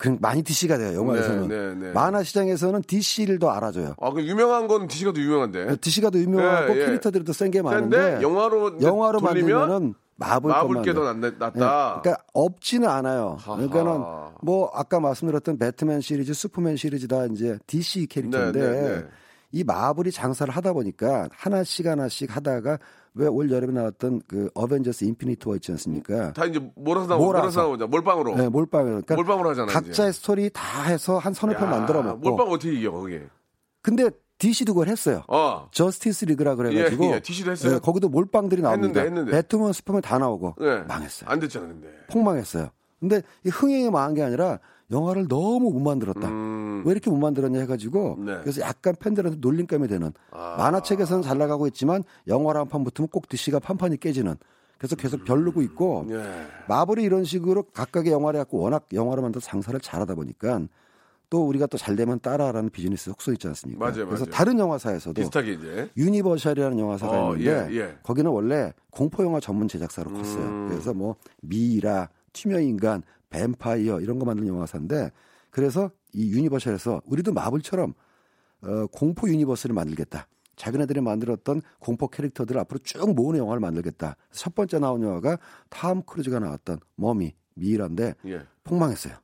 그 많이 DC가 돼요. 영화에서는. 네, 네, 네. 만화 시장에서는 DC를 더 알아줘요. 아, 그 유명한 건 DC가 더 유명한데. DC가 더 유명하고 예, 예. 캐릭터들이 더 센게 근데 많은데 영화로 영화로 만들면은 마블 마블 것만 게 더 돼요. 낫다. 그러니까 없지는 않아요. 하하. 그러니까는 뭐 아까 말씀드렸던 배트맨 시리즈, 슈퍼맨 시리즈 다 이제 DC 캐릭터인데 네, 네, 네. 이 마블이 장사를 하다 보니까 하나씩 하나씩 하다가 왜올 여름에 나왔던 그 어벤져스 인피니티 워 있지 않습니까? 다 이제 몰아서 나오, 몰아서. 몰아서 나오자. 몰빵으로. 네, 몰빵. 그러니까 몰빵으로 하잖아요. 각자의 이제. 스토리 다 해서 한 서너 편 야, 만들어 먹고. 몰빵 어떻게 이겨 거기? 근데 DC도 그걸 했어요. 어. 저스티스 리그라 그래가지고 예, 예, DC도 했어요? 거기도 몰빵들이 나옵니다. 했는데, 했는데. 배트맨, 슈퍼맨 다 나오고 예. 망했어요. 안 됐잖아 근데. 폭망했어요. 근데 이 흥행이 망한 게 아니라 영화를 너무 못 만들었다. 음. 왜 이렇게 못 만들었냐 해가지고 네. 그래서 약간 팬들한테 놀림감이 되는 아. 만화책에서는 잘 나가고 있지만 영화랑 판 붙으면 꼭 DC가 판판이 깨지는 그래서 계속 별르고 있고 예. 마블이 이런 식으로 각각의 영화를 갖고 워낙 영화를 만들어서 장사를 잘하다 보니까 또 우리가 또 잘 되면 따라라는 비즈니스 속설 있지 않습니까? 맞아요, 그래서 맞아요. 다른 영화사에서도 비슷하게 이제. 유니버셜이라는 영화사가 어, 있는데 예, 예. 거기는 원래 공포 영화 전문 제작사로 컸어요. 음. 그래서 뭐 미이라, 투명 인간, 뱀파이어 이런 거 만드는 영화사인데 그래서 이 유니버셜에서 우리도 마블처럼 어, 공포 유니버스를 만들겠다. 자기네들이 만들었던 공포 캐릭터들을 앞으로 쭉 모으는 영화를 만들겠다. 첫 번째 나온 영화가 탐 크루즈가 나왔던 Mummy 미이라인데 예. 폭망했어요.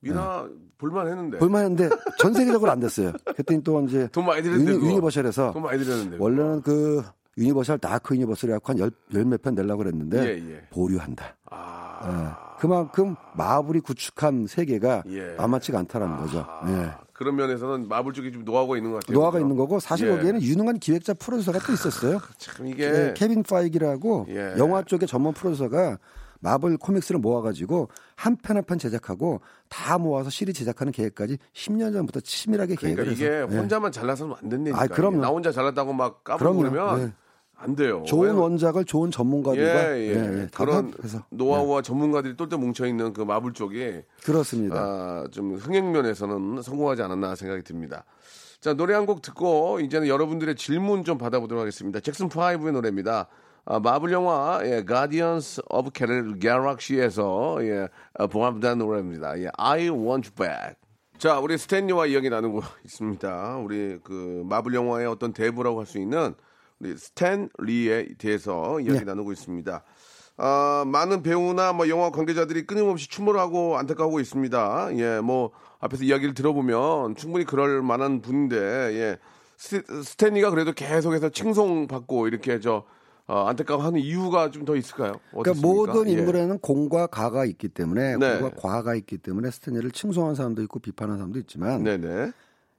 미이라 볼만 했는데. 볼만했는데 전 세계적으로 안 됐어요. 그랬더니 또 이제 돈 많이 들였는데. 유니. 유니버셜에서 돈 많이 들였는데. 원래는 그 유니버셜 Dark Universe를 갖고 한 열 몇 편 내려고 그랬는데 예, 예. 보류한다. 아. 예. 그만큼 마블이 구축한 세계가 예. 만만치가 않다라는 거죠. 예. 아, 그런 면에서는 마블 쪽이 좀 노하우가 있는 것 같아요. 그죠? 있는 거고 사실 예. 거기에는 유능한 기획자 프로듀서가 또 있었어요. 참 이게 예, 케빈 파이기라고 예. 영화 쪽의 전문 프로듀서가 마블 코믹스를 모아가지고 한 편 한 편 제작하고 다 모아서 시리즈 제작하는 계획까지 10년 전부터 치밀하게 그러니까 계획을 이게 해서 예. 혼자만 잘나서는 안 된다니까. 아, 그럼요. 나 혼자 잘났다고 막 그럼요. 까불면 예. 안 돼요. 좋은 원작을 좋은 전문가들과 예, 예. 다 그런 합해서 노하우와 전문가들이 똘똘 뭉쳐 있는 그 마블 쪽이 그렇습니다. 아, 좀 흥행 면에서는 성공하지 않았나 생각이 듭니다. 자, 노래 한 곡 듣고 이제는 여러분들의 질문 좀 받아보도록 하겠습니다. 잭슨 5의 노래입니다. 아, 마블 영화 예, Guardians of Galaxy에서 예, 아, 봉합된 노래입니다. 예, I Want You Back. 자, 우리 스탠리와 이야기 나누고 있습니다. 우리 그 마블 영화의 어떤 대부라고 할 수 있는 우리 스탠 리에 대해서 이야기 네. 나누고 있습니다. 아, 많은 배우나 뭐 영화 관계자들이 끊임없이 추모하고 안타까워하고 있습니다. 예, 뭐 앞에서 이야기를 들어보면 충분히 그럴 만한 분인데 예. 스, 스탠리가 그래도 계속해서 칭송받고 이렇게 저 어, 안타까워하는 이유가 좀 더 있을까요? 그러니까? 모든 예. 인물에는 공과 가가 있기 때문에 네. 공과 과가 있기 때문에 스탠리를 칭송하는 사람도 있고 비판하는 사람도 있지만 네네.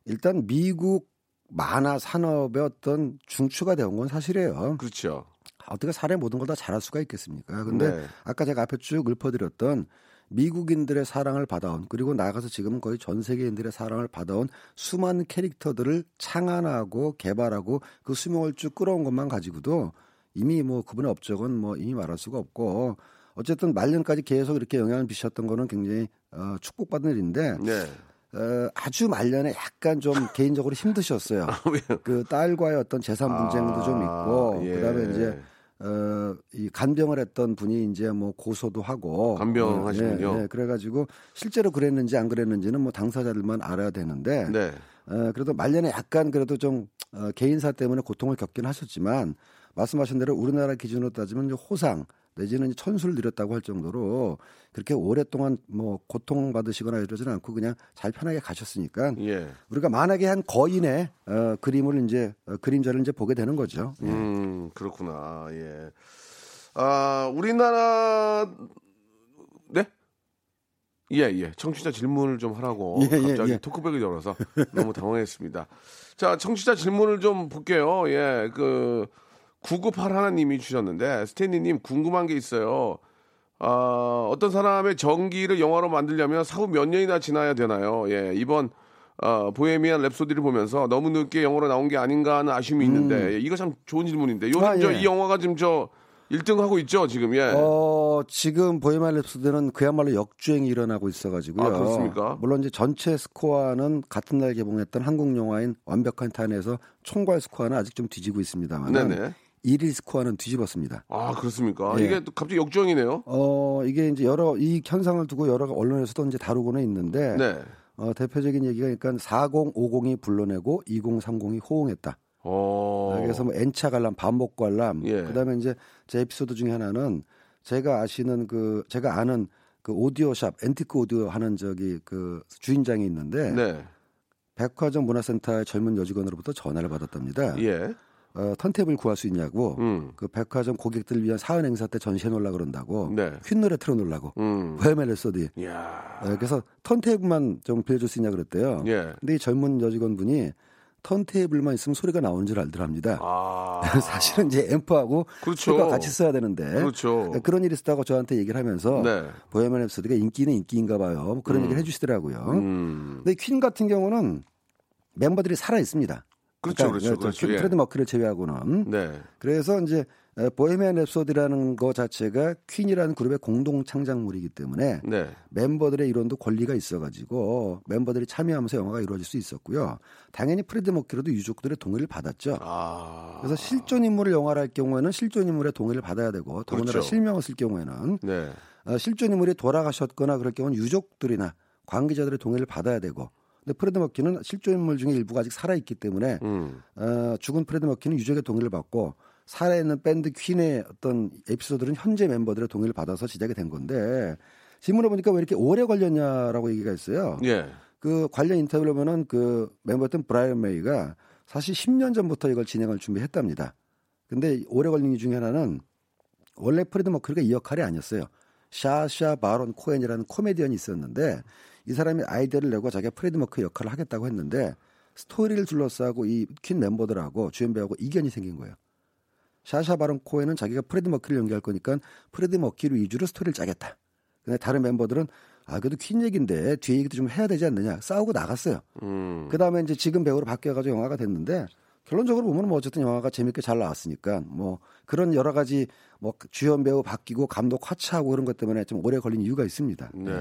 일단 미국 만화 산업의 어떤 중추가 되온 건 사실이에요. 그렇죠. 어떻게 사람의 모든 걸 다 잘할 수가 있겠습니까? 근데 네. 아까 제가 앞에 쭉 읊어드렸던 미국인들의 사랑을 받아온 그리고 나가서 지금 거의 전 세계인들의 사랑을 받아온 수많은 캐릭터들을 창안하고 개발하고 그 수명을 쭉 끌어온 것만 가지고도 이미 뭐 그분의 업적은 뭐 이미 말할 수가 없고 어쨌든 말년까지 계속 이렇게 영향을 미쳤던 거는 굉장히 어, 축복받은 일인데 네. 어, 아주 말년에 약간 좀 개인적으로 힘드셨어요. 왜요? 그 딸과의 어떤 재산 분쟁도 좀 있고 예. 그다음에 이제 어, 이 간병을 했던 분이 이제 뭐 고소도 하고 간병하시군요. 어, 네, 네. 그래가지고 실제로 그랬는지 안 그랬는지는 뭐 당사자들만 알아야 되는데 네. 어, 그래도 말년에 약간 그래도 좀 어, 개인사 때문에 고통을 겪긴 하셨지만 말씀하신 대로 우리나라 기준으로 따지면 호상 내지는 천수를 드렸다고 할 정도로 그렇게 오랫동안 뭐 고통 받으시거나 이러지는 않고 그냥 잘 편하게 가셨으니까 예. 우리가 만약에 한 거인의 어, 그림을 이제 어, 그림자를 이제 보게 되는 거죠. 예. 음, 그렇구나. 예. 아, 우리나라 네? 예, 예. 청취자 질문을 좀 하라고 예, 예, 갑자기 예. 토크백을 열어서 너무 당황했습니다. 자, 청취자 질문을 좀 볼게요. 예. 그 998 하나님이 주셨는데 스탠리 님 궁금한 게 있어요. 아, 어떤 사람의 전기를 영화로 만들려면 사후 몇 년이나 지나야 되나요? 예. 이번 어, 보헤미안 랩소디를 보면서 너무 늦게 영어로 나온 게 아닌가 하는 아쉬움이 있는데 예, 이거 참 좋은 질문인데 요즘 음. 아, 저 예. 이 영화가 지금 저 1등 하고 있죠 지금 예. 어, 지금 보헤미안 랩소디는 그야말로 역주행이 일어나고 있어가지고요. 아, 그렇습니까? 물론 이제 전체 스코어는 같은 날 개봉했던 한국 영화인 완벽한 탄에서 총괄 스코어는 아직 좀 뒤지고 있습니다만 네네. 1위 스코어는 뒤집었습니다. 아 그렇습니까? 예. 이게 또 갑자기 역주행이네요. 어, 이게 이제 여러 이 현상을 두고 여러 언론에서도 이제 다루고는 있는데 네. 어, 대표적인 얘기가 그러니까 4050이 불러내고 2030이 호응했다. 어. 그래서 뭐 N차 관람, 반복 관람. 예. 그다음에 이제 제 에피소드 중에 하나는 제가 아시는 그 제가 아는 그 오디오샵 앤티크 오디오 하는 저기 그 주인장이 있는데 네. 백화점 문화센터의 젊은 여직원으로부터 전화를 받았답니다. 예. 어, 턴테이블 구할 수 있냐고. 음. 그 백화점 고객들을 위한 사은 행사 때 전시해 놓으려 그런다고. 네. 퀸 노래 틀어 놓으려고. 음. 보헤미안 랩소디. 어, 그래서 턴테이블만 좀 빌려줄 수 있냐 그랬대요. 예. 근데 이 젊은 여직원분이 턴테이블만 있으면 소리가 나오는 줄 알더랍니다. 아. 사실은 이제 앰프하고 그렇죠. 소리가 같이 써야 되는데 그렇죠. 그런 일이 있었다고 저한테 얘기를 하면서 네. 보헤미안 랩소디가 인기는 인기인가 봐요. 뭐 그런 얘기를 해주시더라고요. 음. 근데 퀸 같은 경우는 멤버들이 살아 있습니다. 그렇죠, 그렇죠, 그렇죠. 예. 프레드 머큐리 제외하고는 네. 그래서 이제 에, 보헤미안 랩소디라는 거 자체가 퀸이라는 그룹의 공동 창작물이기 때문에 네. 멤버들의 이론도 권리가 있어가지고 멤버들이 참여하면서 영화가 이루어질 수 있었고요. 당연히 프레드 머큐리도 유족들의 동의를 받았죠. 아. 그래서 실존 인물을 영화로 할 경우에는 실존 인물의 동의를 받아야 되고 더군다나 그렇죠. 실명을 쓸 경우에는 네. 어, 실존 인물이 돌아가셨거나 그럴 경우는 유족들이나 관계자들의 동의를 받아야 되고 근데 프레드 머큐는 실존 인물 중에 일부가 아직 살아 있기 때문에 음. 어, 죽은 프레드 머큐는 유족의 동의를 받고 살아있는 밴드 퀸의 어떤 에피소드는 현재 멤버들의 동의를 받아서 시작이 된 건데 질문해 보니까 왜 이렇게 오래 걸렸냐라고 얘기가 있어요. 예. 그 관련 인터뷰를 보면은 그 멤버였던 브라이언 메이가 사실 10년 전부터 이걸 진행을 준비했답니다. 근데 오래 걸린 이유 중에 하나는 원래 프레드 머큐리가 이 역할이 아니었어요. 샤샤 바론 코엔이라는 코미디언이 있었는데 이 사람이 아이디어를 내고 자기가 프레드 머큐리 역할을 하겠다고 했는데 스토리를 둘러싸고 이 퀸 멤버들하고 주연 배우하고 이견이 생긴 거예요. 샤샤 바론 코에는 자기가 프레드 머큐리를 연기할 거니까 프레드 머큐리 위주로 스토리를 짜겠다. 근데 다른 멤버들은 아 그래도 퀸 얘기인데 뒤에 얘기도 좀 해야 되지 않느냐 싸우고 나갔어요. 음. 그 다음에 이제 지금 배우로 바뀌어가지고 영화가 됐는데 결론적으로 보면 뭐 어쨌든 영화가 재밌게 잘 나왔으니까 뭐 그런 여러 가지 뭐 주연 배우 바뀌고 감독 화차하고 그런 것 때문에 좀 오래 걸린 이유가 있습니다. 네.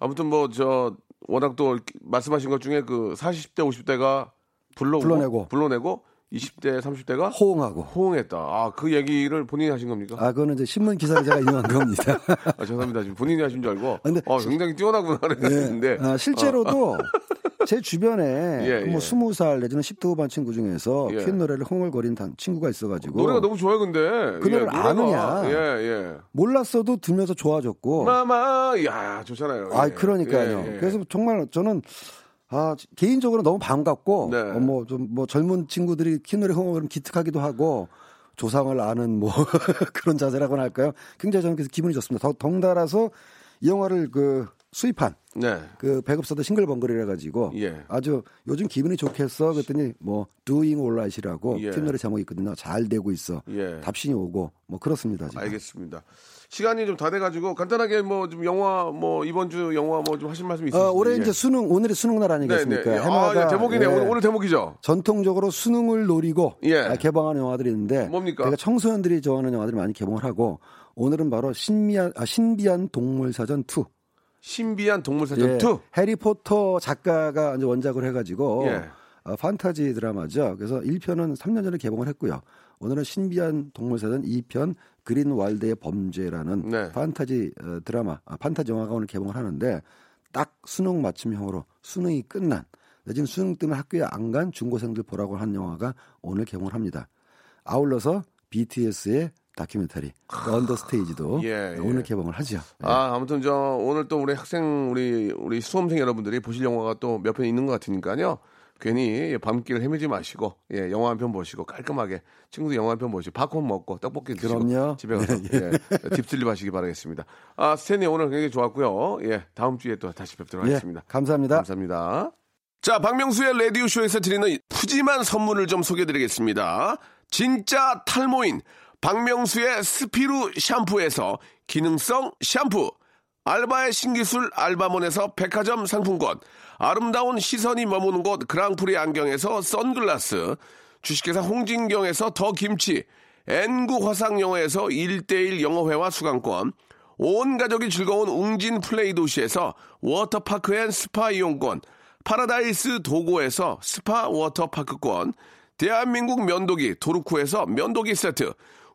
아무튼 뭐 저 워낙 또 말씀하신 것 중에 그 40대 50대가 불러 불러내고. 불러내고 20대 30대가 호응하고 호응했다. 아, 그 얘기를 본인이 하신 겁니까? 아 그거는 이제 신문 기사를 제가 인용한 겁니다. 아, 죄송합니다. 지금 본인이 하신 줄 알고. 근데 어, 굉장히 뛰어나구나 그랬는데. 아, 실제로도 제 주변에 예, 뭐 예. 스무 살 내지는 10대 후반 친구 중에서 예. 퀸 노래를 흥얼거린 단- 친구가 있어가지고 노래가 너무 좋아요, 근데. 그 노래를 노래가. 아느냐. 예, 예. 몰랐어도 들면서 좋아졌고 마마, 야, 좋잖아요. 아 예. 그러니까요. 예, 예. 그래서 정말 저는 아 개인적으로 너무 반갑고 네. 어, 뭐좀 뭐 젊은 친구들이 퀸 노래 흥얼거리면 기특하기도 하고 조상을 아는 뭐 그런 자세라고나 할까요? 굉장히 저는 그래서 기분이 좋습니다. 더 덩달아서 이 영화를 그 수입한 네. 그 배급사도 싱글벙글이라 가지고 예. 아주 요즘 기분이 좋겠어 그랬더니 뭐 Doing Alright이라고 예. 퀸 노래 제목이 있거든요. 잘 되고 있어. 예. 답신이 오고 뭐 그렇습니다. 지금. 알겠습니다. 시간이 좀 다 돼가지고 간단하게 뭐 좀 영화 뭐 이번 주 영화 뭐 좀 하실 말씀 있으신지 어, 올해 예. 이제 수능 오늘이 수능 날 네, 아니겠습니까? 네. 해마다 아, 예, 대목이네. 예, 오늘, 오늘 대목이죠. 전통적으로 수능을 노리고 예. 아, 개봉하는 영화들이 있는데 뭡니까? 제가 청소년들이 좋아하는 영화들이 많이 개봉을 하고 오늘은 바로 신비한 아, 신비한 동물 사전 2. 신비한 동물 사전 2. 해리포터 작가가 이제 원작을 해가지고 예. 어, 판타지 드라마죠. 그래서 1편은 3년 전에 개봉을 했고요. 오늘은 신비한 동물 사전 2편 그린 왈드의 범죄라는 네. 판타지 어, 드라마, 아, 판타지 영화가 오늘 개봉을 하는데 딱 수능 맞춤형으로 수능이 끝난 내지는 수능 때문에 학교에 안 간 중고생들 보라고 한 영화가 오늘 개봉을 합니다. 아울러서 BTS의 다큐멘터리 Burn the Stage도 예, 예. 오늘 개봉을 하죠. 네. 아, 아무튼 저 오늘 또 우리 학생 우리 우리 수험생 여러분들이 보실 영화가 또 몇 편 있는 것 같으니까요. 괜히 밤길 헤매지 마시고 예 영화 한 편 보시고 깔끔하게 친구들 영화 한 편 보시고 팝콘 먹고 떡볶이 드시고 그럼요. 집에 가서 예, deep sleep 하시기 바라겠습니다. 아 스탠리 오늘 굉장히 좋았고요. 예 다음 주에 또 다시 뵙도록 예, 하겠습니다. 감사합니다. 감사합니다. 자, 박명수의 라디오 쇼에서 드리는 푸짐한 선물을 좀 소개해드리겠습니다. 진짜 탈모인 박명수의 스피루 샴푸에서 기능성 샴푸, 알바의 신기술 알바몬에서 백화점 상품권, 아름다운 시선이 머무는 곳 그랑프리 안경에서 선글라스, 주식회사 홍진경에서 더 김치, N구 화상영어에서 1대1 영어회화 수강권, 온 가족이 즐거운 웅진 플레이 도시에서 워터파크 and 스파 이용권, 파라다이스 도고에서 스파 워터파크권, 대한민국 면도기 도루코에서 면도기 세트,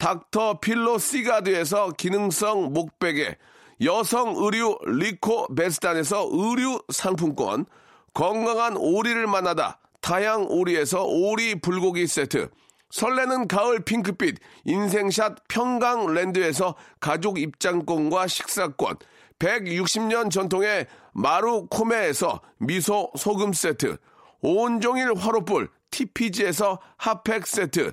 닥터 필로 시가드에서 기능성 목베개, 여성 의류 리코 베스탄에서 의류 상품권, 건강한 오리를 만나다 다양 오리에서 오리 불고기 세트, 설레는 가을 핑크빛 인생샷 평강랜드에서 가족 입장권과 식사권, 160년 전통의 마루코메에서 미소 소금 세트, 온종일 화로불 TPG에서 핫팩 세트,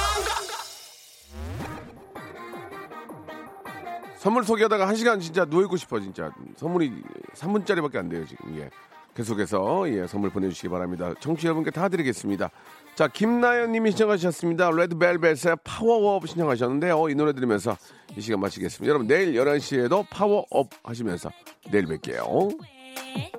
선물 소개하다가 한 시간 진짜 누워있고 싶어 진짜. 선물이 3분짜리밖에 안 돼요 지금. 예. 계속해서 예 선물 보내주시기 바랍니다. 청취자 여러분께 다 드리겠습니다. 자 김나연 님이 신청하셨습니다. 레드벨벳의 파워업 신청하셨는데 어, 이 노래 들으면서 이 시간 마치겠습니다. 여러분 내일 11시에도 파워업 하시면서 내일 뵐게요. 왜